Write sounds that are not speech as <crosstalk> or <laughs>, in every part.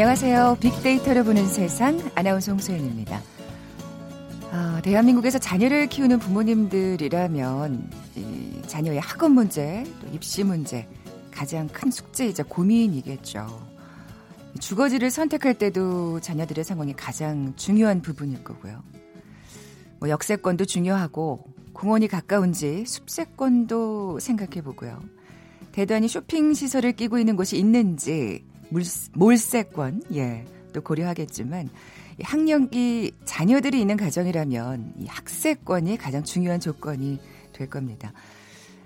안녕하세요. 빅데이터를 보는 세상 아나운서 홍소연입니다. 어, 대한민국에서 자녀를 키우는 부모님들이라면 자녀의 학업 문제, 또 입시 문제 가장 큰 숙제이자 고민이겠죠. 주거지를 선택할 때도 자녀들의 상황이 가장 중요한 부분일 거고요. 뭐 역세권도 중요하고 공원이 가까운지 숲세권도 생각해 보고요. 대단히 쇼핑 시설을 끼고 있는 곳이 있는지 물, 몰세권 예, 또 고려하겠지만 학령기 자녀들이 있는 가정이라면 이 학세권이 가장 중요한 조건이 될 겁니다.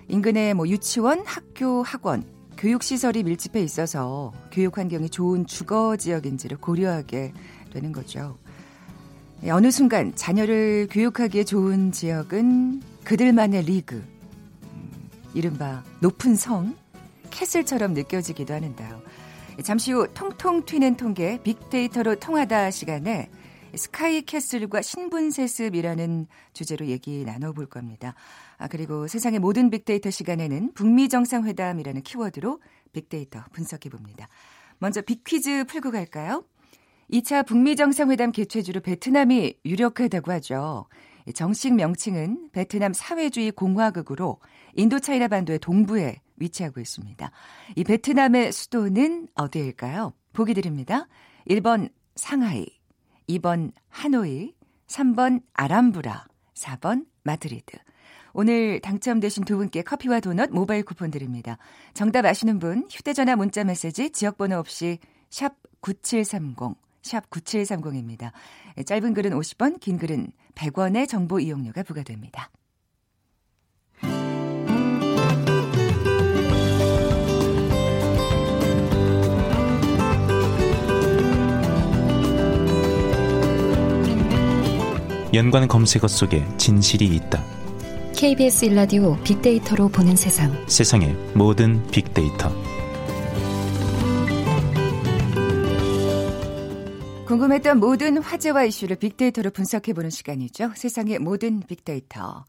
인근에 뭐 유치원, 학교, 학원, 교육 시설이 밀집해 있어서 교육 환경이 좋은 주거 지역인지를 고려하게 되는 거죠. 어느 순간 자녀를 교육하기에 좋은 지역은 그들만의 리그, 음, 이른바 높은 성, 캐슬처럼 느껴지기도 하는데요. 잠시 후 통통 튀는 통계 빅데이터로 통하다 시간에 스카이 캐슬과 신분세습이라는 주제로 얘기 나눠볼 겁니다. 아, 그리고 세상의 모든 빅데이터 시간에는 북미 정상회담이라는 키워드로 빅데이터 분석해 봅니다. 먼저 빅퀴즈 풀고 갈까요? 2차 북미 정상회담 개최지로 베트남이 유력하다고 하죠. 정식 명칭은 베트남 사회주의 공화국으로 인도차이나 반도의 동부에 위치하고 있습니다. 이 베트남의 수도는 어디일까요? 보기 드립니다. 1번 상하이, 2번 하노이, 3번 아람브라, 4번 마드리드. 오늘 당첨되신 두 분께 커피와 도넛 모바일 쿠폰 드립니다. 정답 아시는 분 휴대전화 문자 메시지 지역번호 없이 샵 9730, 샵 9730입니다. 짧은 글은 50원, 긴 글은 100원의 정보 이용료가 부과됩니다. 연관 검색어 속에 진실이 있다. KBS 일라디오 빅데이터로 보는 세상. 세상의 모든 빅데이터. 궁금했던 모든 화제와 이슈를 빅데이터로 분석해보는 시간이죠. 세상의 모든 빅데이터.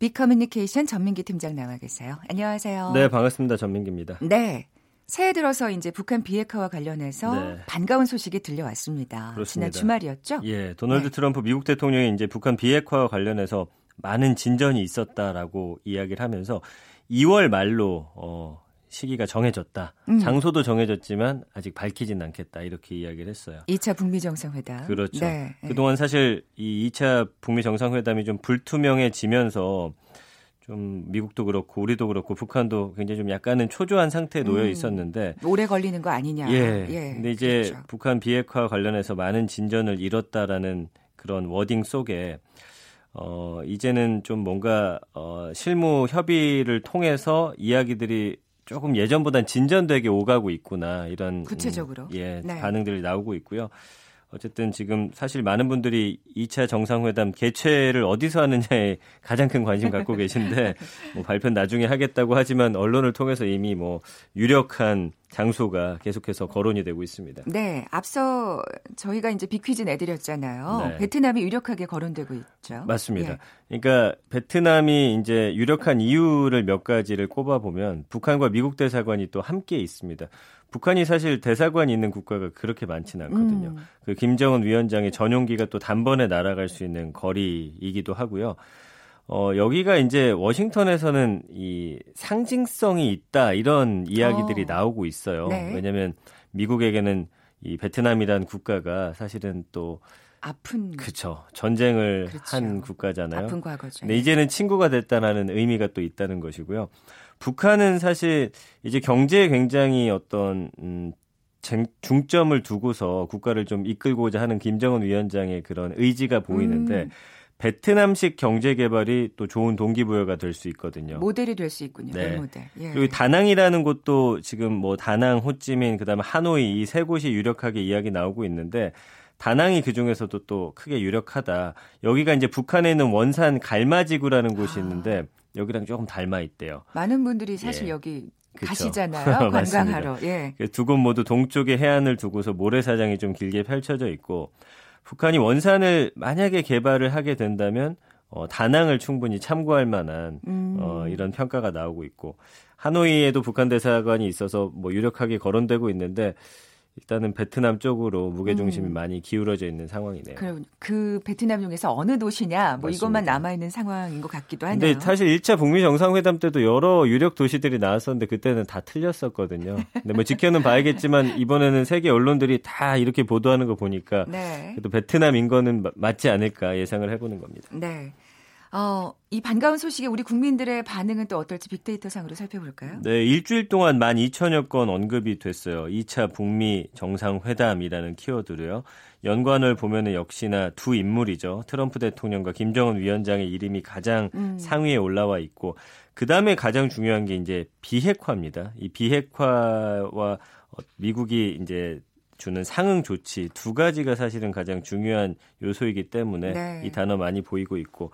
빅커뮤니케이션 전민기 팀장 나와 계세요. 안녕하세요. 네, 반갑습니다. 전민기입니다. 네. 새해 들어서 이제 북한 비핵화와 관련해서 네. 반가운 소식이 들려왔습니다. 그렇습니다. 지난 주말이었죠? 예, 도널드 네. 트럼프 미국 대통령이 이제 북한 비핵화와 관련해서 많은 진전이 있었다라고 이야기를 하면서 2월 말로 어, 시기가 정해졌다. 음. 장소도 정해졌지만 아직 밝히진 않겠다. 이렇게 이야기를 했어요. 2차 북미 정상회담. 그렇죠. 네. 그동안 사실 이 2차 북미 정상회담이 좀 불투명해지면서 좀 미국도 그렇고 우리도 그렇고 북한도 굉장히 좀 약간은 초조한 상태에 놓여 음. 있었는데 음, 오래 걸리는 거 아니냐. 예. 예 근데 이제 그렇죠. 북한 비핵화 관련해서 많은 진전을 이뤘다라는 그런 워딩 속에 어 이제는 좀 뭔가 어 실무 협의를 통해서 이야기들이 조금 예전보단 진전되게 오가고 있구나 이런 구체적으로 음, 예 네. 반응들이 나오고 있고요. 어쨌든 지금 사실 많은 분들이 2차 정상회담 개최를 어디서 하느냐에 <laughs> 가장 큰 관심 갖고 계신데 뭐 발표 나중에 하겠다고 하지만 언론을 통해서 이미 뭐 유력한 장소가 계속해서 거론이 되고 있습니다. 네, 앞서 저희가 이제 비퀴즈 내드렸잖아요. 네. 베트남이 유력하게 거론되고 있죠. 맞습니다. 예. 그러니까 베트남이 이제 유력한 이유를 몇 가지를 꼽아 보면 북한과 미국 대사관이 또 함께 있습니다. 북한이 사실 대사관이 있는 국가가 그렇게 많지는 않거든요. 음. 그 김정은 위원장의 전용기가 또 단번에 날아갈 수 있는 거리이기도 하고요. 어, 여기가 이제 워싱턴에서는 이 상징성이 있다 이런 이야기들이 어. 나오고 있어요. 네. 왜냐하면 미국에게는 이 베트남이라는 국가가 사실은 또 아픈 그렇죠 전쟁을 그렇죠. 한 국가잖아요. 아픈 과거죠. 근데 이제는 친구가 됐다라는 의미가 또 있다는 것이고요. 북한은 사실 이제 경제에 굉장히 어떤 음, 중점을 두고서 국가를 좀 이끌고자 하는 김정은 위원장의 그런 의지가 보이는데 음. 베트남식 경제 개발이 또 좋은 동기부여가 될 수 있거든요. 모델이 될 수 있군요. 네. 모델. 예. 그리고 다낭이라는 곳도 지금 뭐 다낭, 호찌민, 그다음에 하노이 이 세 곳이 유력하게 이야기 나오고 있는데 다낭이 그 중에서도 또 크게 유력하다. 여기가 이제 북한에 있는 원산 갈마지구라는 곳이 아. 있는데 여기랑 조금 닮아 있대요. 많은 분들이 사실 예. 여기 그쵸. 가시잖아요. <laughs> 관광하러. 예. 그 두곳 모두 동쪽에 해안을 두고서 모래사장이 좀 길게 펼쳐져 있고 북한이 원산을 만약에 개발을 하게 된다면 어, 다낭을 충분히 참고할 만한 음. 어, 이런 평가가 나오고 있고 하노이에도 북한 대사관이 있어서 뭐 유력하게 거론되고 있는데 일단은 베트남 쪽으로 무게 중심이 음. 많이 기울어져 있는 상황이네요. 그, 그 베트남 중에서 어느 도시냐 뭐 맞습니다. 이것만 남아 있는 상황인 것 같기도 하네요. 근데 사실 1차 북미 정상회담 때도 여러 유력 도시들이 나왔었는데 그때는 다 틀렸었거든요. 근데 뭐 지켜는 봐야겠지만 이번에는 세계 언론들이 다 이렇게 보도하는 거 보니까 네. 그래도 베트남인 거는 맞지 않을까 예상을 해보는 겁니다. 네. 어, 이 반가운 소식에 우리 국민들의 반응은 또 어떨지 빅데이터 상으로 살펴볼까요? 네, 일주일 동안 12,000여 건 언급이 됐어요. 2차 북미 정상회담이라는 키워드로요. 연관을 보면은 역시나 두 인물이죠. 트럼프 대통령과 김정은 위원장의 이름이 가장 음. 상위에 올라와 있고 그다음에 가장 중요한 게 이제 비핵화입니다. 이 비핵화와 미국이 이제 주는 상응 조치 두 가지가 사실은 가장 중요한 요소이기 때문에 네. 이 단어 많이 보이고 있고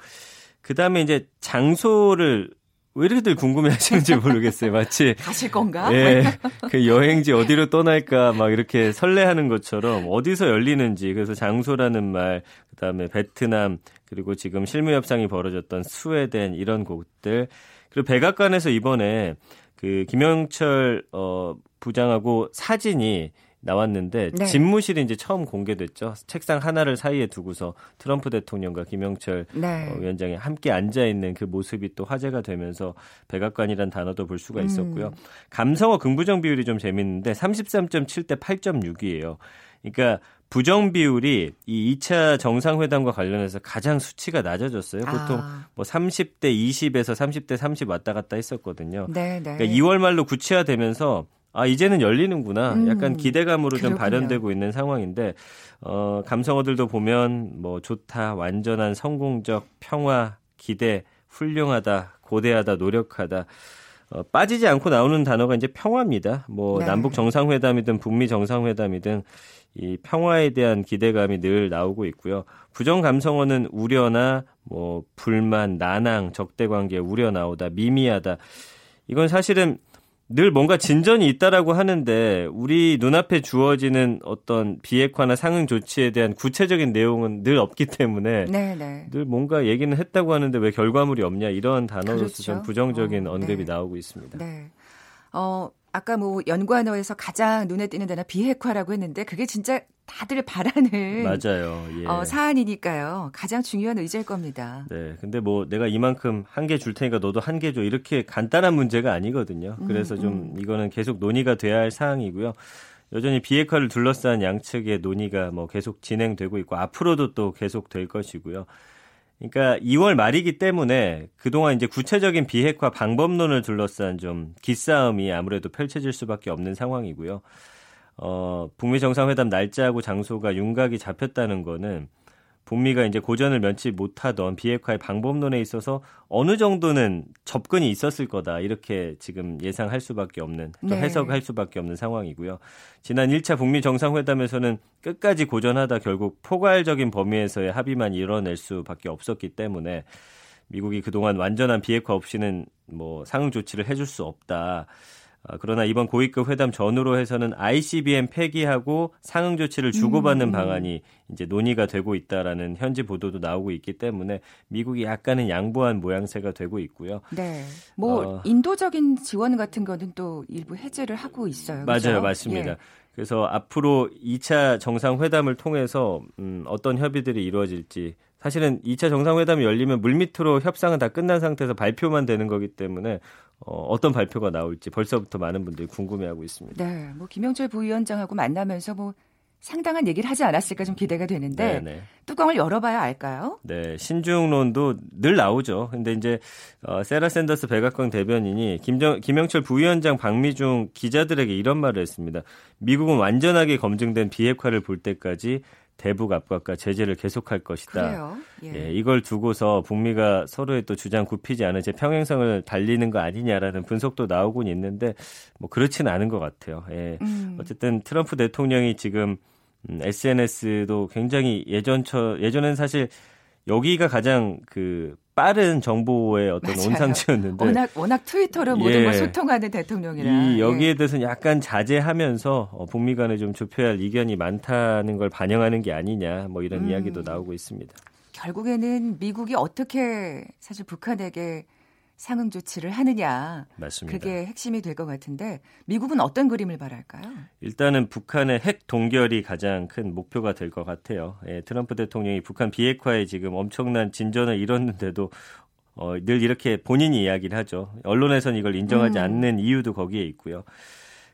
그 다음에 이제 장소를 왜 이렇게들 궁금해 하시는지 모르겠어요. 마치. <laughs> 가실 건가? 예. 그 여행지 어디로 떠날까 막 이렇게 설레하는 것처럼 어디서 열리는지. 그래서 장소라는 말, 그 다음에 베트남, 그리고 지금 실무 협상이 벌어졌던 스웨덴 이런 곳들. 그리고 백악관에서 이번에 그 김영철 어 부장하고 사진이 나왔는데 네. 집무실이 이제 처음 공개됐죠. 책상 하나를 사이에 두고서 트럼프 대통령과 김영철 네. 어, 위원장이 함께 앉아 있는 그 모습이 또 화제가 되면서 백악관이란 단어도 볼 수가 음. 있었고요. 음. 감성어 긍부정 비율이 좀 재밌는데 33.7 대 8.6이에요. 그러니까 부정 비율이 이 2차 정상회담과 관련해서 가장 수치가 낮아졌어요. 보통 아. 뭐 30대 20에서 30대 30 왔다 갔다 했었거든요. 네, 네. 그러니까 2월 말로 구체화되면서 아 이제는 열리는구나. 음, 약간 기대감으로 그렇군요. 좀 발현되고 있는 상황인데 어 감성어들도 보면 뭐 좋다, 완전한 성공적, 평화, 기대, 훌륭하다, 고대하다, 노력하다. 어, 빠지지 않고 나오는 단어가 이제 평화입니다. 뭐 네. 남북 정상회담이든 북미 정상회담이든 이 평화에 대한 기대감이 늘 나오고 있고요. 부정 감성어는 우려나 뭐 불만, 난항, 적대 관계 우려 나오다, 미미하다. 이건 사실은 늘 뭔가 진전이 있다라고 하는데 우리 눈앞에 주어지는 어떤 비핵화나 상응 조치에 대한 구체적인 내용은 늘 없기 때문에 네네. 네. 늘 뭔가 얘기는 했다고 하는데 왜 결과물이 없냐 이런 단어로서 그렇죠. 좀 부정적인 어, 언급이 네. 나오고 있습니다. 네. 어, 아까 뭐 연관어에서 가장 눈에 띄는 단어 비핵화라고 했는데 그게 진짜 다들 바라는 맞아요. 예. 어, 사안이니까요. 가장 중요한 의제일 겁니다. 네. 근데 뭐 내가 이만큼 한 개 줄 테니까 너도 한 개 줘. 이렇게 간단한 문제가 아니거든요. 음, 그래서 좀 음. 이거는 계속 논의가 돼야 할 사항이고요. 여전히 비핵화를 둘러싼 양측의 논의가 뭐 계속 진행되고 있고 앞으로도 또 계속 될 것이고요. 그러니까 2월 말이기 때문에 그동안 이제 구체적인 비핵화 방법론을 둘러싼 좀 기싸움이 아무래도 펼쳐질 수밖에 없는 상황이고요. 어, 북미 정상회담 날짜하고 장소가 윤곽이 잡혔다는 거는 북미가 이제 고전을 면치 못하던 비핵화의 방법론에 있어서 어느 정도는 접근이 있었을 거다 이렇게 지금 예상할 수밖에 없는 또 네. 해석할 수밖에 없는 상황이고요. 지난 1차 북미 정상회담에서는 끝까지 고전하다 결국 포괄적인 범위에서의 합의만 이뤄낼 수밖에 없었기 때문에 미국이 그동안 완전한 비핵화 없이는 뭐 상응 조치를 해줄 수 없다. 아, 그러나 이번 고위급 회담 전후로 해서는 ICBM 폐기하고 상응 조치를 주고받는 음. 방안이 이제 논의가 되고 있다라는 현지 보도도 나오고 있기 때문에 미국이 약간은 양보한 모양새가 되고 있고요. 네. 뭐 어, 인도적인 지원 같은 거는 또 일부 해제를 하고 있어요. 맞아요, 그렇죠? 맞습니다. 예. 그래서 앞으로 2차 정상회담을 통해서 음, 어떤 협의들이 이루어질지 사실은 2차 정상회담이 열리면 물밑으로 협상은 다 끝난 상태에서 발표만 되는 거기 때문에 어, 어떤 발표가 나올지 벌써부터 많은 분들이 궁금해하고 있습니다. 네, 뭐 김영철 부위원장하고 만나면서 뭐 상당한 얘기를 하지 않았을까 좀 기대가 되는데 네네. 네. 뚜껑을 열어봐야 알까요? 네, 신중론도 늘 나오죠. 근데 이제 어, 세라 샌더스 백악관 대변인이 김정, 김영철 부위원장 방미 중 기자들에게 이런 말을 했습니다. 미국은 완전하게 검증된 비핵화를 볼 때까지 대북 압박과 제재를 계속할 것이다. 예. 예. 이걸 두고서 북미가 서로의 또 주장 굽히지 않은 제 평행성을 달리는 거 아니냐라는 분석도 나오곤 있는데 뭐 그렇지는 않은 것 같아요. 예. 음. 어쨌든 트럼프 대통령이 지금 음, SNS도 굉장히 예전처 예전엔 사실 여기가 가장 그 빠른 정보의 어떤 맞아요. 온상지였는데 워낙 워낙 트위터로 모든 예. 걸 소통하는 대통령이라 이 여기에 예. 대해서는 약간 자제하면서 어, 북미 간에 좀 좁혀야 할 이견이 많다는 걸 반영하는 게 아니냐 뭐 이런 음. 이야기도 나오고 있습니다. 결국에는 미국이 어떻게 사실 북한에게 상응 조치를 하느냐. 맞습니다. 그게 핵심이 될 것 같은데 미국은 어떤 그림을 바랄까요? 일단은 북한의 핵 동결이 가장 큰 목표가 될 것 같아요. 예, 트럼프 대통령이 북한 비핵화에 지금 엄청난 진전을 이뤘는데도 어, 늘 이렇게 본인이 이야기를 하죠. 언론에서는 이걸 인정하지 음. 않는 이유도 거기에 있고요.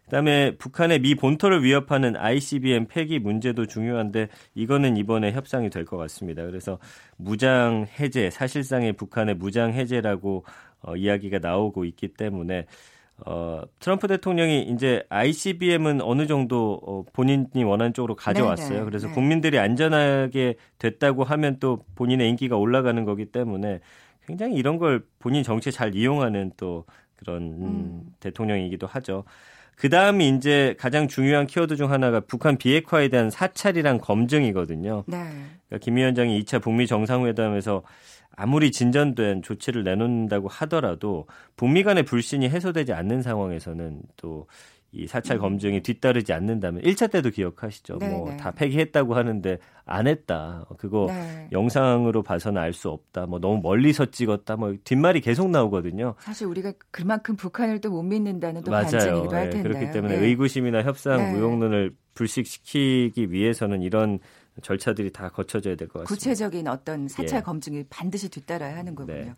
그다음에 북한의 미 본토를 위협하는 ICBM 폐기 문제도 중요한데 이거는 이번에 협상이 될 것 같습니다. 그래서 무장 해제, 사실상의 북한의 무장 해제라고 어, 이야기가 나오고 있기 때문에 어, 트럼프 대통령이 이제 ICBM은 어느 정도 어, 본인이 원하는 쪽으로 가져왔어요. 네네, 그래서 네. 국민들이 안전하게 됐다고 하면 또 본인의 인기가 올라가는 거기 때문에 굉장히 이런 걸 본인 정치에 잘 이용하는 또 그런 음, 음. 대통령이기도 하죠. 그 다음이 이제 가장 중요한 키워드 중 하나가 북한 비핵화에 대한 사찰이랑 검증이거든요. 네. 그러니까 김 위원장이 2차 북미 정상회담에서 아무리 진전된 조치를 내놓는다고 하더라도 북미 간의 불신이 해소되지 않는 상황에서는 또 이 사찰 음. 검증이 뒤따르지 않는다면 1차 때도 기억하시죠. 네, 뭐 네. 다 폐기했다고 하는데 안 했다. 그거 네. 영상으로 봐서는 알 수 없다. 뭐 너무 멀리서 찍었다. 뭐 뒷말이 계속 나오거든요. 사실 우리가 그만큼 북한을 또 못 믿는다는 또 반증이기도 할 예, 텐데. 그렇기 때문에 네. 의구심이나 협상 네. 의혹론을 불식시키기 위해서는 이런 절차들이 다 거쳐져야 될 것 같습니다. 구체적인 어떤 사찰 예. 검증이 반드시 뒤따라야 하는 거군요.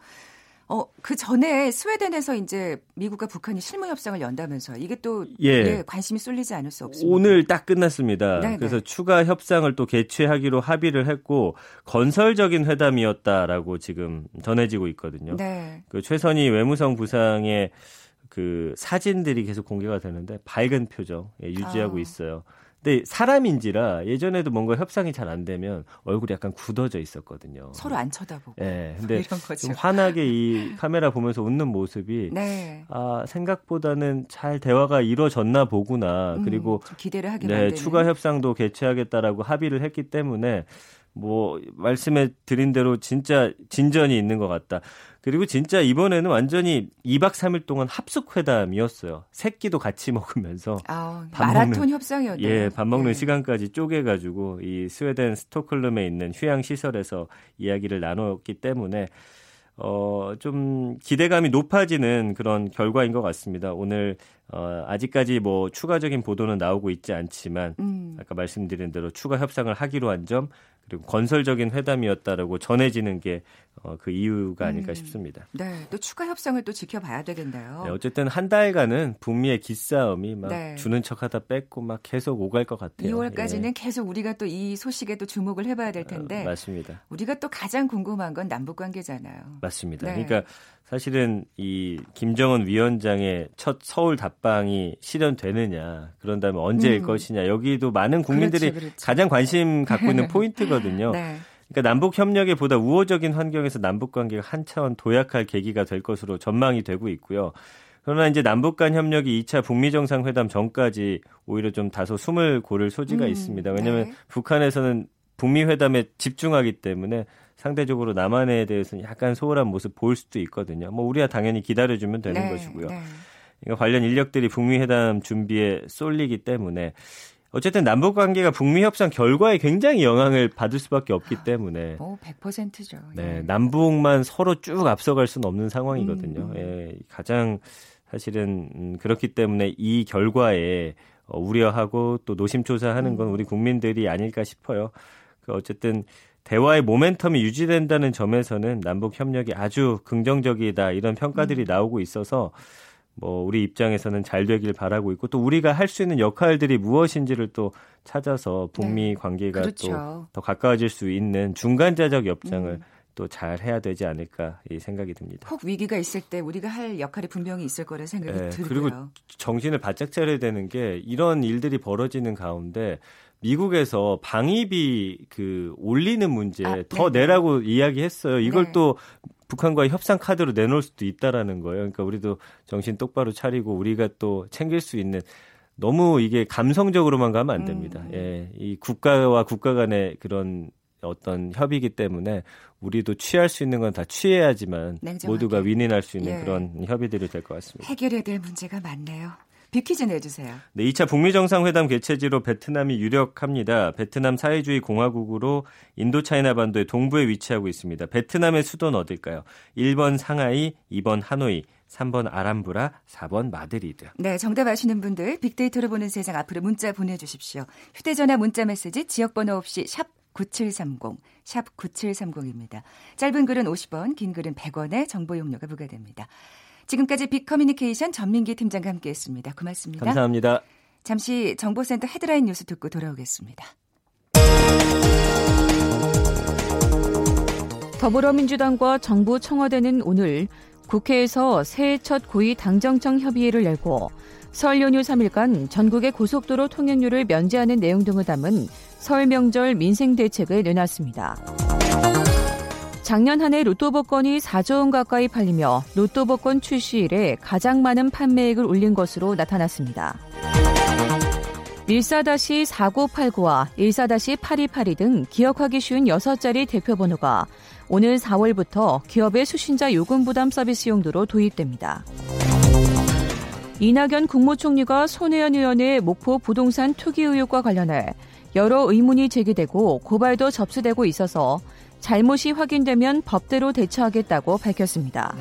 네. 어, 그 전에 스웨덴에서 이제 미국과 북한이 실무 협상을 연다면서 이게 또 예. 예, 관심이 쏠리지 않을 수 없습니다. 오늘 딱 끝났습니다. 네네. 그래서 추가 협상을 또 개최하기로 합의를 했고 건설적인 회담이었다라고 지금 전해지고 있거든요. 네. 그 최선희 외무성 부상의 그 사진들이 계속 공개가 되는데 밝은 표정 예, 유지하고 아. 있어요. 근데 사람인지라 예전에도 뭔가 협상이 잘 안 되면 얼굴이 약간 굳어져 있었거든요. 서로 안 쳐다보고 예. 근데. <laughs> 좀 환하게 이 카메라 보면서 웃는 모습이 네. 아, 생각보다는 잘 대화가 이루어졌나 보구나. 음, 그리고 좀 기대를 하게 네, 만드는. 추가 협상도 개최하겠다라고 합의를 했기 때문에 뭐 말씀해 드린 대로 진짜 진전이 있는 것 같다. 그리고 진짜 이번에는 완전히 2박 3일 동안 합숙 회담이었어요. 새끼도 같이 <laughs> 먹으면서 아, 밥 마라톤 먹는- 협상이었네요. 예, 밥 먹는 예. 시간까지 쪼개 가지고 이 스웨덴 스톡홀름에 있는 휴양 시설에서 이야기를 나눴기 때문에 어, 좀 기대감이 높아지는 그런 결과인 것 같습니다. 오늘 어, 아직까지 뭐 추가적인 보도는 나오고 있지 않지만 음. 아까 말씀드린 대로 추가 협상을 하기로 한 점 그리고 건설적인 회담이었다라고 전해지는 게 어, 그 이유가 아닐까 음. 싶습니다. 네, 또 추가 협상을 또 지켜봐야 되겠네요. 네, 어쨌든 한 달간은 북미의 기싸움이 막 네. 주는 척하다 뺏고 막 계속 오갈 것 같아요. 2월까지는 계속 우리가 또 이 소식에 또 주목을 해봐야 될 예. 텐데 어, 맞습니다. 우리가 또 가장 궁금한 건 남북 관계잖아요. 맞습니다. 네. 그러니까 사실은 이 김정은 위원장의 첫 서울 답방이 실현되느냐, 그런다면 언제일 음. 것이냐, 여기도 많은 국민들이 그렇죠, 그렇죠. 가장 관심 갖고 있는 <laughs> 포인트거든요. 네. 그러니까 남북 협력에 보다 우호적인 환경에서 남북 관계가 한 차원 도약할 계기가 될 것으로 전망이 되고 있고요. 그러나 이제 남북 간 협력이 2차 북미 정상회담 전까지 오히려 좀 다소 숨을 고를 소지가 음, 있습니다. 왜냐하면 네. 북한에서는 북미 회담에 집중하기 때문에 상대적으로 남한에 대해서는 약간 소홀한 모습 보일 수도 있거든요. 뭐 우리야 당연히 기다려주면 되는 네, 것이고요. 네. 그러니까 관련 인력들이 북미 회담 준비에 쏠리기 때문에 어쨌든 남북 관계가 북미 협상 결과에 굉장히 영향을 받을 수밖에 없기 때문에 뭐 100%죠. 네, 남북만 서로 쭉 앞서갈 수는 없는 상황이거든요. 음, 음. 예, 가장 사실은 음, 그렇기 때문에 이 결과에 어, 우려하고 또 노심초사하는 건 음. 우리 국민들이 아닐까 싶어요. 그 어쨌든 대화의 모멘텀이 유지된다는 점에서는 남북 협력이 아주 긍정적이다 이런 평가들이 음. 나오고 있어서 뭐 우리 입장에서는 잘 되길 바라고 있고 또 우리가 할 수 있는 역할들이 무엇인지를 또 찾아서 북미 관계가 또 그렇죠. 더 가까워질 수 있는 중간자적 협상을 음. 또잘 해야 되지 않을까 이 생각이 듭니다. 혹 위기가 있을 때 우리가 할 역할이 분명히 있을 거라 생각이 네, 들고요. 그리고 정신을 바짝 차려야 되는 게 이런 일들이 벌어지는 가운데 미국에서 방위비 그 올리는 문제 아, 더 네네. 내라고 이야기했어요. 이걸 네. 또 북한과의 협상 카드로 내놓을 수도 있다라는 거예요. 그러니까 우리도 정신 똑바로 차리고 우리가 또 챙길 수 있는 너무 이게 감성적으로만 가면 안 됩니다. 음. 예, 이 국가와 국가 간의 그런 어떤 협의이기 때문에 우리도 취할 수 있는 건 다 취해야지만 냉정하게. 모두가 윈윈할 수 있는 예. 그런 협의들이 될 것 같습니다. 해결해야 될 문제가 많네요. 비키즈 내주세요. 네, 2차 북미 정상회담 개최지로 베트남이 유력합니다. 베트남 사회주의 공화국으로 인도차이나 반도의 동부에 위치하고 있습니다. 베트남의 수도는 어딜까요? 1번 상하이, 2번 하노이, 3번 아람브라, 4번 마드리드. 네, 정답 아시는 분들 빅데이터로 보는 세상 앞으로 문자 보내주십시오. 휴대전화 문자 메시지 지역번호 없이 샵 9730, 샵 9730입니다. 짧은 글은 50원, 긴 글은 100원의 정보 이용료가 부과됩니다. 지금까지 빅커뮤니케이션 전민기 팀장과 함께했습니다. 고맙습니다. 감사합니다. 잠시 정보센터 헤드라인 뉴스 듣고 돌아오겠습니다. 더불어민주당과 정부 청와대는 오늘 국회에서 새해 첫 고위 당정청 협의회를 열고 설 연휴 3일간 전국의 고속도로 통행료를 면제하는 내용 등을 담은 설 명절 민생 대책을 내놨습니다. 작년 한 해 로또 복권이 4조 원 가까이 팔리며 로또 복권 출시 이래 가장 많은 판매액을 올린 것으로 나타났습니다. 14-4989와 14-8282 등 기억하기 쉬운 6자리 대표 번호가 오늘 4월부터 기업의 수신자 요금 부담 서비스 용도로 도입됩니다. 이낙연 국무총리가 손혜연 의원의 목포 부동산 투기 의혹과 관련해 여러 의문이 제기되고 고발도 접수되고 있어서 잘못이 확인되면 법대로 대처하겠다고 밝혔습니다.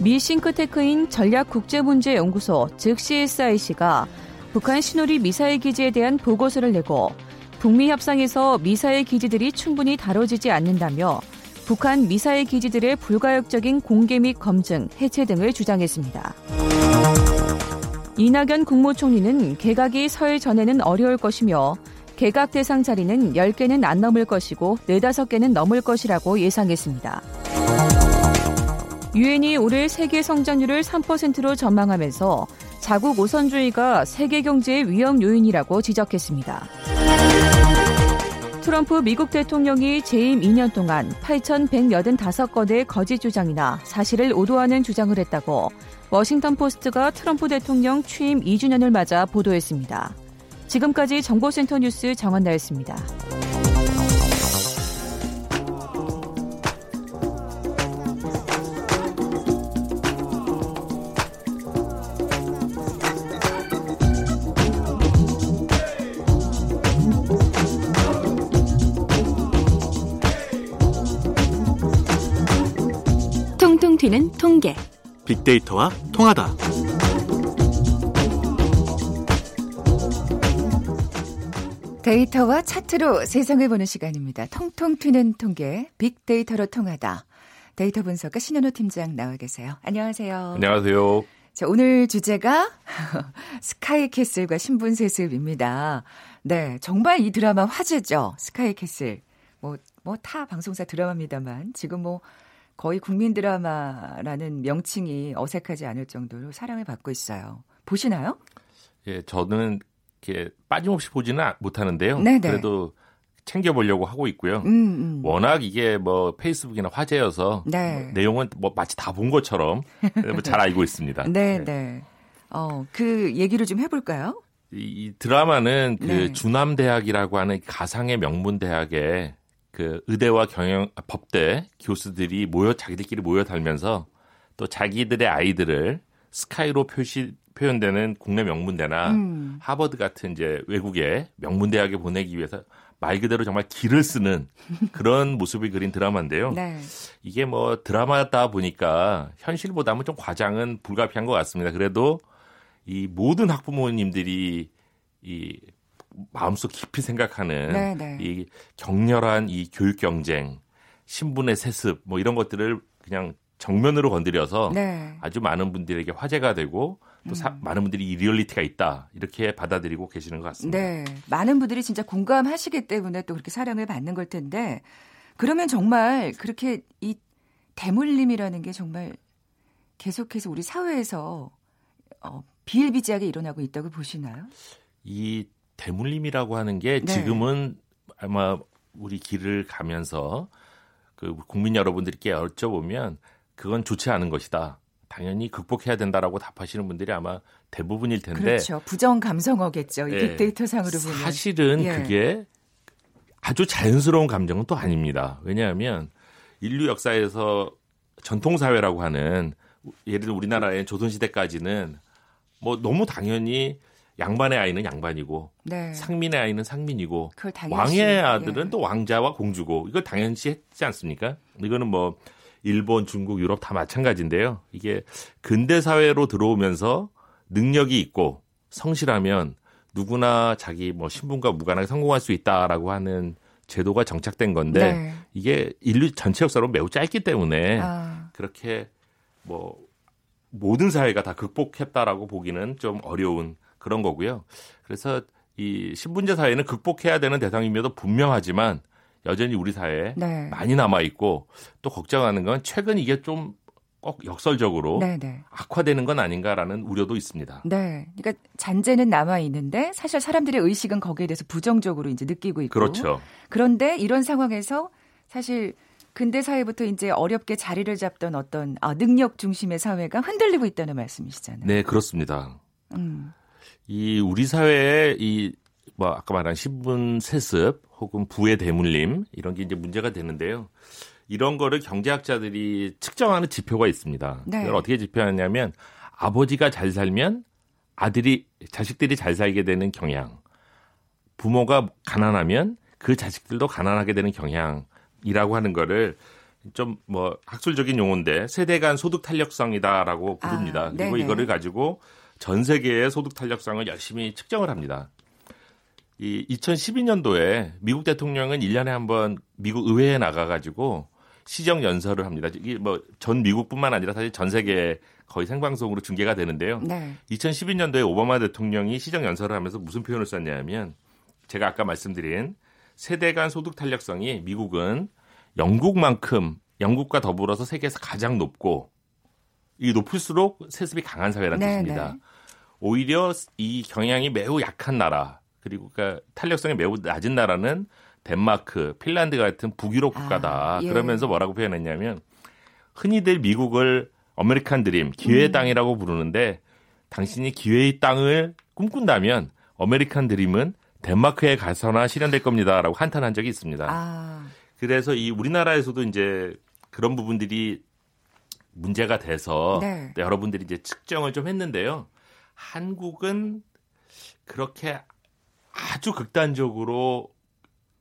미 싱크테크인 전략국제문제연구소 즉 CSIC가 북한 신호리 미사일 기지에 대한 보고서를 내고 북미 협상에서 미사일 기지들이 충분히 다뤄지지 않는다며 북한 미사일 기지들의 불가역적인 공개 및 검증, 해체 등을 주장했습니다. 이낙연 국무총리는 개각이 설 전에는 어려울 것이며 개각 대상 자리는 10개는 안 넘을 것이고 4, 5개는 넘을 것이라고 예상했습니다. 유엔이 올해 세계 성장률을 3%로 전망하면서 자국 우선주의가 세계 경제의 위험 요인이라고 지적했습니다. 트럼프 미국 대통령이 재임 2년 동안 8,185건의 거짓 주장이나 사실을 오도하는 주장을 했다고 워싱턴 포스트가 트럼프 대통령 취임 2주년을 맞아 보도했습니다. 지금까지 정보센터 뉴스 정원나였습니다. 통통 튀는 통계. 빅데이터와 통하다. 데이터와 차트로 세상을 보는 시간입니다. 통통 튀는 통계, 빅데이터로 통하다. 데이터 분석가 신현호 팀장 나와 계세요. 안녕하세요. 안녕하세요. 자, 오늘 주제가 <laughs> 스카이캐슬과 신분세습입니다. 네, 정말 이 드라마 화제죠. 스카이캐슬. 뭐, 뭐, 타 방송사 드라마입니다만, 지금 뭐, 거의 국민 드라마라는 명칭이 어색하지 않을 정도로 사랑을 받고 있어요. 보시나요? 예, 저는 이렇게 빠짐없이 보지는 아, 못하는데요. 네네. 그래도 챙겨보려고 하고 있고요. 음, 음. 워낙 이게 뭐 페이스북이나 화제여서 네. 뭐 내용은 뭐 마치 다 본 것처럼 뭐잘 알고 있습니다. <laughs> 네, 네. 어, 그 얘기를 좀 해볼까요? 이, 이 드라마는 그 네. 주남대학이라고 하는 가상의 명문 대학에 그 의대와 경영 아, 법대 교수들이 모여 자기들끼리 모여 살면서 또 자기들의 아이들을 스카이로 표시 표현되는 국내 명문대나 음. 하버드 같은 이제 외국의 명문 대학에 보내기 위해서 말 그대로 정말 길을 쓰는 <laughs> 그런 모습을 그린 드라마인데요. 네. 이게 뭐 드라마다 보니까 현실보다는 좀 과장은 불가피한 것 같습니다. 그래도 이 모든 학부모님들이 이 마음속 깊이 생각하는 네, 네. 이 격렬한 이 교육 경쟁, 신분의 세습 뭐 이런 것들을 그냥 정면으로 건드려서 네. 아주 많은 분들에게 화제가 되고 또 사- 음. 많은 분들이 이 리얼리티가 있다 이렇게 받아들이고 계시는 것 같습니다. 네. 많은 분들이 진짜 공감하시기 때문에 또 그렇게 사랑을 받는 걸 텐데, 그러면 정말 그렇게 이 대물림이라는 게 정말 계속해서 우리 사회에서 어, 비일비재하게 일어나고 있다고 보시나요? 이 대물림이라고 하는 게 네. 지금은 아마 우리 길을 가면서 그 국민 여러분들께 여쭤보면 그건 좋지 않은 것이다. 당연히 극복해야 된다라고 답하시는 분들이 아마 대부분일 텐데 그렇죠. 부정 감성어겠죠. 이 예, 빅데이터 상으로 보면. 사실은 예. 그게 아주 자연스러운 감정은 또 아닙니다. 왜냐하면 인류 역사에서 전통 사회라고 하는 예를 들어 우리나라의 조선 시대까지는 뭐 너무 당연히 양반의 아이는 양반이고 네. 상민의 아이는 상민이고 왕의 아들은 예. 또 왕자와 공주고 이걸 당연시 했지 않습니까? 이거는 뭐 일본, 중국, 유럽 다 마찬가지인데요. 이게 근대 사회로 들어오면서 능력이 있고 성실하면 누구나 자기 뭐 신분과 무관하게 성공할 수 있다라고 하는 제도가 정착된 건데 네. 이게 인류 전체 역사로 매우 짧기 때문에 아, 그렇게 뭐 모든 사회가 다 극복했다라고 보기는 좀 어려운 그런 거고요. 그래서 이 신분제 사회는 극복해야 되는 대상임에도 분명하지만 여전히 우리 사회에 네. 많이 남아 있고 또 걱정하는 건 최근 이게 좀 꼭 역설적으로 네, 네. 악화되는 건 아닌가라는 우려도 있습니다. 네. 그러니까 잔재는 남아 있는데 사실 사람들의 의식은 거기에 대해서 부정적으로 이제 느끼고 있고. 그렇죠. 그런데 이런 상황에서 사실 근대 사회부터 이제 어렵게 자리를 잡던 어떤 아, 능력 중심의 사회가 흔들리고 있다는 말씀이시잖아요. 네, 그렇습니다. 음. 이 우리 사회에 이 뭐 아까 말한 신분 세습 혹은 부의 대물림 이런 게 이제 문제가 되는데요. 이런 거를 경제학자들이 측정하는 지표가 있습니다. 네. 그걸 어떻게 지표하냐면 아버지가 잘 살면 아들이 자식들이 잘 살게 되는 경향. 부모가 가난하면 그 자식들도 가난하게 되는 경향이라고 하는 거를 좀 뭐 학술적인 용어인데 세대 간 소득 탄력성이다라고 아, 부릅니다. 그리고 네네. 이거를 가지고 전 세계의 소득 탄력성을 열심히 측정을 합니다. 이 2012년도에 미국 대통령은 1년에 한 번 미국 의회에 나가 가지고 시정 연설을 합니다. 이게 뭐 전 미국뿐만 아니라 사실 전 세계 거의 생방송으로 중계가 되는데요. 네. 2012년도에 오바마 대통령이 시정 연설을 하면서 무슨 표현을 썼냐면 제가 아까 말씀드린 세대 간 소득 탄력성이 미국은 영국만큼 영국과 더불어서 세계에서 가장 높고 이 높을수록 세습이 강한 사회라는 네, 뜻입니다. 네. 오히려 이 경향이 매우 약한 나라 그리고 그러니까 탄력성이 매우 낮은 나라는 덴마크, 핀란드 같은 북유럽 국가다. 아, 예. 그러면서 뭐라고 표현했냐면 흔히들 미국을 아메리칸 드림, 기회의 땅이라고 부르는데 당신이 기회의 땅을 꿈꾼다면 아메리칸 드림은 덴마크에 가서나 실현될 겁니다라고 한탄한 적이 있습니다. 아, 그래서 이 우리나라에서도 이제 그런 부분들이 문제가 돼서 네. 여러분들이 이제 측정을 좀 했는데요. 한국은 그렇게 아주 극단적으로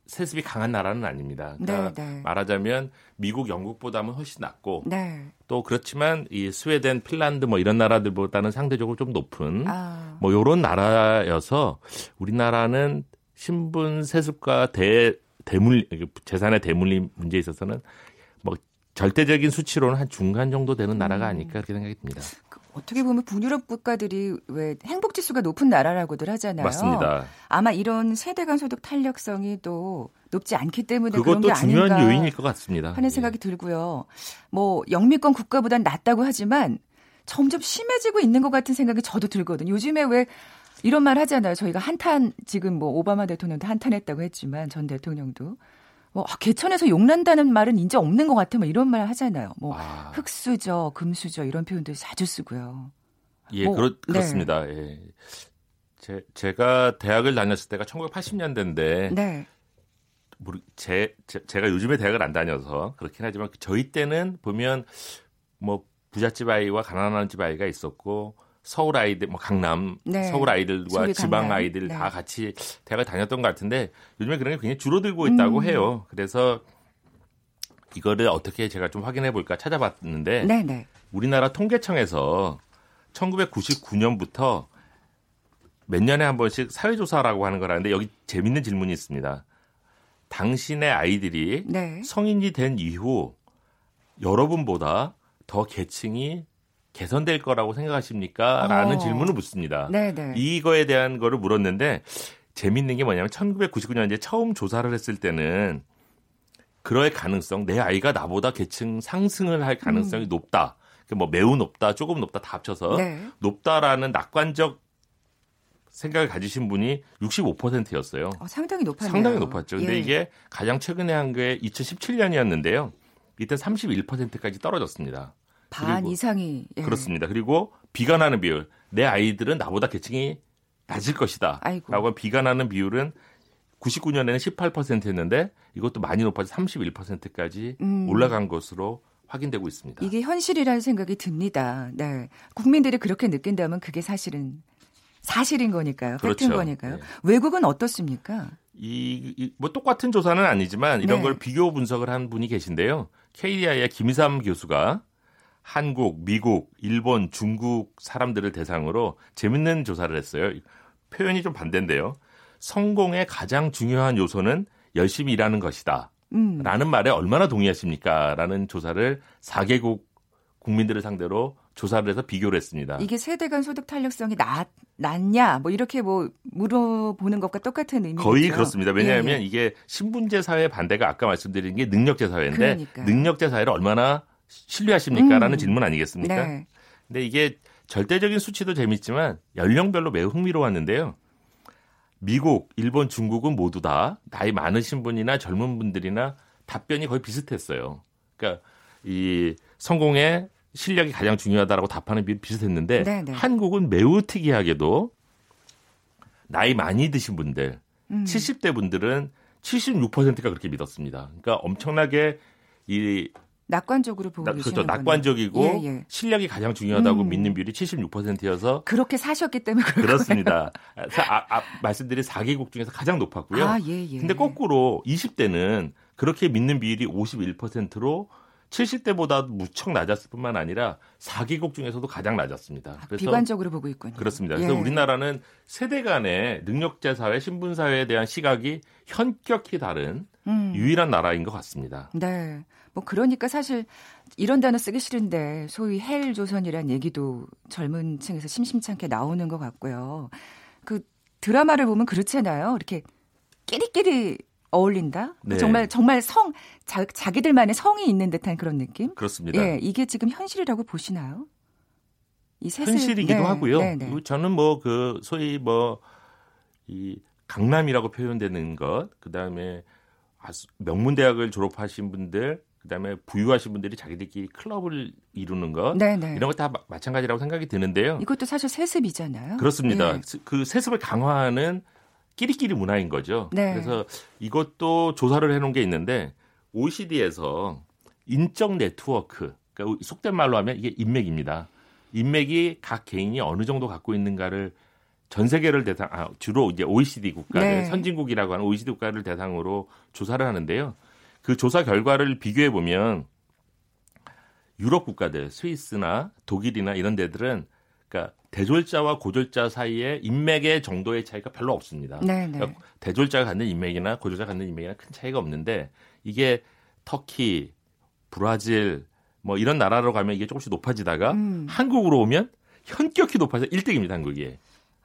세습이 강한 나라는 아닙니다. 그러니까 네, 네. 말하자면 미국, 영국보다는 훨씬 낮고 네. 또 그렇지만 이 스웨덴, 핀란드 뭐 이런 나라들보다는 상대적으로 좀 높은 아, 뭐 요런 나라여서 우리나라는 신분 세습과 대 대물 재산의 대물림 문제에 있어서는 뭐 절대적인 수치로는 한 중간 정도 되는 나라가 아닐까 그렇게 생각이 듭니다. 그 어떻게 보면 북유럽 국가들이 왜 행복 지수가 높은 나라라고들 하잖아요. 맞습니다. 아마 이런 세대 간 소득 탄력성이 또 높지 않기 때문에 그런 그것도 게 중요한 요인일 것 같습니다. 하는 생각이 들고요. 뭐 영미권 국가보단 낫다고 하지만 점점 심해지고 있는 것 같은 생각이 저도 들거든요. 요즘에 왜 이런 말 하잖아요. 저희가 한탄 지금 뭐 오바마 대통령도 한탄했다고 했지만 전 대통령도 뭐 아, 개천에서 용난다는 말은 이제 없는 것 같아. 뭐 이런 말 하잖아요. 뭐 아, 흑수저, 금수저 이런 표현도 자주 쓰고요. 예, 뭐, 그렇, 네. 그렇습니다. 예. 제, 제가 대학을 다녔을 때가 1980년대인데 네. 모르, 제, 제, 제 가 요즘에 대학을 안 다녀서 그렇긴 하지만 저희 때는 보면 뭐 부잣집 아이와 가난한 집 아이가 있었고 서울 아이들, 뭐 강남 네. 서울 아이들과 지방 강남. 아이들 네. 다 같이 대학을 다녔던 것 같은데 요즘에 그런 게 굉장히 줄어들고 있다고 음. 해요. 그래서 이거를 어떻게 제가 좀 확인해 볼까 찾아봤는데 네, 네. 우리나라 통계청에서 1999년부터 몇 년에 한 번씩 사회조사라고 하는 거라는데 여기 재밌는 질문이 있습니다. 당신의 아이들이 네. 성인이 된 이후 여러분보다 더 계층이 개선될 거라고 생각하십니까? 라는 어. 질문을 묻습니다. 네, 네. 이거에 대한 거를 물었는데 재밌는 게 뭐냐면 1999년 이제 처음 조사를 했을 때는 그럴 가능성, 내 아이가 나보다 계층 상승을 할 가능성이 높다. 그뭐 매우 높다, 조금 높다 다 합쳐서 음. 네. 높다라는 낙관적 생각을 가지신 분이 65%였어요. 어, 상당히 높았네요. 상당히 높았죠. 근데 예. 이게 가장 최근에 한 게 2017년이었는데요. 이때 31%까지 떨어졌습니다. 반 이상이 예. 그렇습니다. 그리고 비관하는 비율. 내 아이들은 나보다 계층이 낮을 것이다. 아이고. 라고 비관하는 비율은 99년에는 18%였는데 이것도 많이 높아져 31%까지 음. 올라간 것으로 확인되고 있습니다. 이게 현실이라는 생각이 듭니다. 네. 국민들이 그렇게 느낀다면 그게 사실은 사실인 거니까요. 팩트인 그렇죠. 거니까요. 네. 외국은 어떻습니까? 이, 이- 뭐 똑같은 조사는 아니지만 이런 네. 걸 비교 분석을 한 분이 계신데요. KDI의 김삼 교수가 한국, 미국, 일본, 중국 사람들을 대상으로 재밌는 조사를 했어요. 표현이 좀 반대인데요. 성공의 가장 중요한 요소는 열심히 일하는 것이다. 음. 라는 말에 얼마나 동의하십니까? 라는 조사를 4개국 국민들을 상대로 조사를 해서 비교를 했습니다. 이게 세대 간 소득 탄력성이 낮, 낮냐 뭐 이렇게 뭐 물어보는 것과 똑같은 의미죠. 거의 그렇습니다. 왜냐하면 예, 예. 이게 신분제 사회 반대가 아까 말씀드린 게 능력제 사회인데 그러니까요. 능력제 사회를 얼마나 신뢰하십니까? 라는 음. 질문 아니겠습니까? 네. 근데 이게 절대적인 수치도 재밌지만 연령별로 매우 흥미로웠는데요. 미국, 일본, 중국은 모두 다 나이 많으신 분이나 젊은 분들이나 답변이 거의 비슷했어요. 그러니까 이 성공의 실력이 가장 중요하다라고 답하는 비율이 비슷했는데 네, 네. 한국은 매우 특이하게도 나이 많이 드신 분들, 음. 70대 분들은 76%가 그렇게 믿었습니다. 그러니까 엄청나게 이 낙관적으로 보고 나- 계시는 그렇죠. 거네요. 낙관적이고 예, 예. 실력이 가장 중요하다고 음. 믿는 비율이 76%여서 그렇게 사셨기 때문에 그렇습니다. <laughs> 아, 아, 말씀드린 4개국 중에서 가장 높았고요. 아, 예, 예. 근데 거꾸로 20대는 그렇게 믿는 비율이 51%로 70대보다 무척 낮았을 뿐만 아니라 4개국 중에서도 가장 낮았습니다. 그래서 비관적으로 보고 있군요. 그렇습니다. 그래서 예. 우리나라는 세대 간의 능력제 사회, 신분 사회에 대한 시각이 현격히 다른 음. 유일한 나라인 것 같습니다. 네. 뭐 그러니까 사실 이런 단어 쓰기 싫은데 소위 헬 조선이란 얘기도 젊은 층에서 심심찮게 나오는 것 같고요. 그 드라마를 보면 그렇잖아요. 이렇게 끼리끼리 어울린다. 네. 정말 정말 성 자, 자기들만의 성이 있는 듯한 그런 느낌. 그렇습니다. 예, 이게 지금 현실이라고 보시나요? 이 셋을- 현실이기도 네, 하고요. 네, 네. 그리고 저는 뭐 그 소위 뭐 이 강남이라고 표현되는 것, 그 다음에 명문 대학을 졸업하신 분들, 그 다음에 부유하신 분들이 자기들끼리 클럽을 이루는 것, 네, 네. 이런 것 다 마찬가지라고 생각이 드는데요. 이것도 사실 세습이잖아요. 그렇습니다. 예. 그 세습을 강화하는 끼리끼리 문화인 거죠. 네. 그래서 이것도 조사를 해놓은 게 있는데 OECD에서 인적 네트워크, 그러니까 속된 말로 하면 이게 인맥입니다. 인맥이 각 개인이 어느 정도 갖고 있는가를 전 세계를 대상, 아, 주로 이제 OECD 국가들, 네. 선진국이라고 하는 OECD 국가를 대상으로 조사를 하는데요. 그 조사 결과를 비교해 보면 유럽 국가들, 스위스나 독일이나 이런 데들은 그러니까 대졸자와 고졸자 사이에 인맥의 정도의 차이가 별로 없습니다. 네, 네. 그러니까 대졸자가 갖는 인맥이나 고졸자가 갖는 인맥이나 큰 차이가 없는데 이게 터키, 브라질 뭐 이런 나라로 가면 이게 조금씩 높아지다가 음. 한국으로 오면 현격히 높아서 1등입니다, 한국이.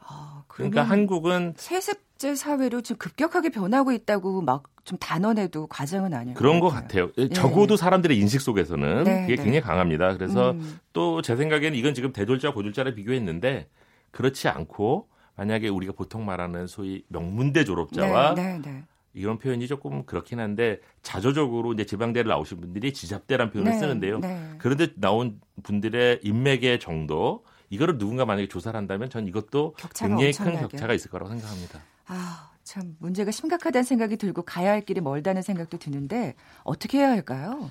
아, 그러니까 한국은 세습제 사회로 지금 급격하게 변하고 있다고 막 좀 단언해도 과장은 아닐 그런 것 같아요. 같아요. 적어도 사람들의 인식 속에서는 네, 그게 네. 굉장히 강합니다. 그래서 음. 또제 생각에는 이건 지금 대졸자 고졸자를 비교했는데 그렇지 않고 만약에 우리가 보통 말하는 소위 명문대 졸업자와 네, 네, 네. 이런 표현이 조금 그렇긴 한데 자조적으로 이제 지방대를 나오신 분들이 지잡대란 표현을 네, 쓰는데요. 네. 그런데 나온 분들의 인맥의 정도 이거를 누군가 만약에 조사를 한다면 전 이것도 굉장히 큰. 격차가 있을 거라고 생각합니다. 아, 참 문제가 심각하다는 생각이 들고 가야 할 길이 멀다는 생각도 드는데 어떻게 해야 할까요?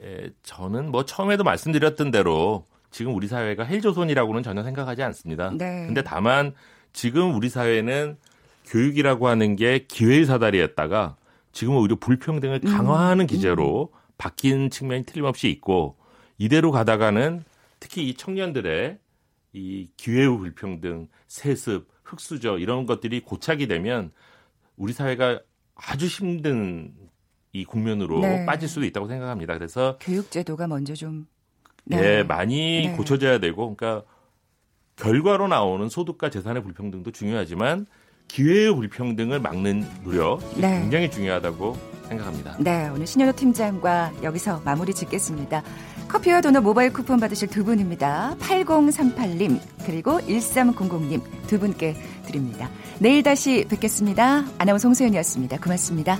에, 저는 뭐 처음에도 말씀드렸던 대로 지금 우리 사회가 헬조선이라고는 전혀 생각하지 않습니다. 네. 근데 다만 지금 우리 사회는 교육이라고 하는 게 기회의 사다리였다가 지금은 오히려 불평등을 음, 강화하는 기제로 바뀐 측면이 틀림없이 있고 이대로 가다가는 특히 이 청년들의 이 기회의 불평등, 세습, 흑수저 이런 것들이 고착이 되면 우리 사회가 아주 힘든 이 국면으로 네. 빠질 수도 있다고 생각합니다. 그래서 교육 제도가 먼저 좀 예, 많이 네. 고쳐져야 되고, 그러니까 결과로 나오는 소득과 재산의 불평등도 중요하지만 기회의 불평등을 막는 노력 네. 굉장히 중요하다고 생각합니다. 네, 오늘 신현우 팀장과 여기서 마무리 짓겠습니다. 커피와 도넛 모바일 쿠폰 받으실 두 분입니다. 8038님 그리고 1300님 두 분께 드립니다. 내일 다시 뵙겠습니다. 아나운서 송소연이었습니다. 고맙습니다.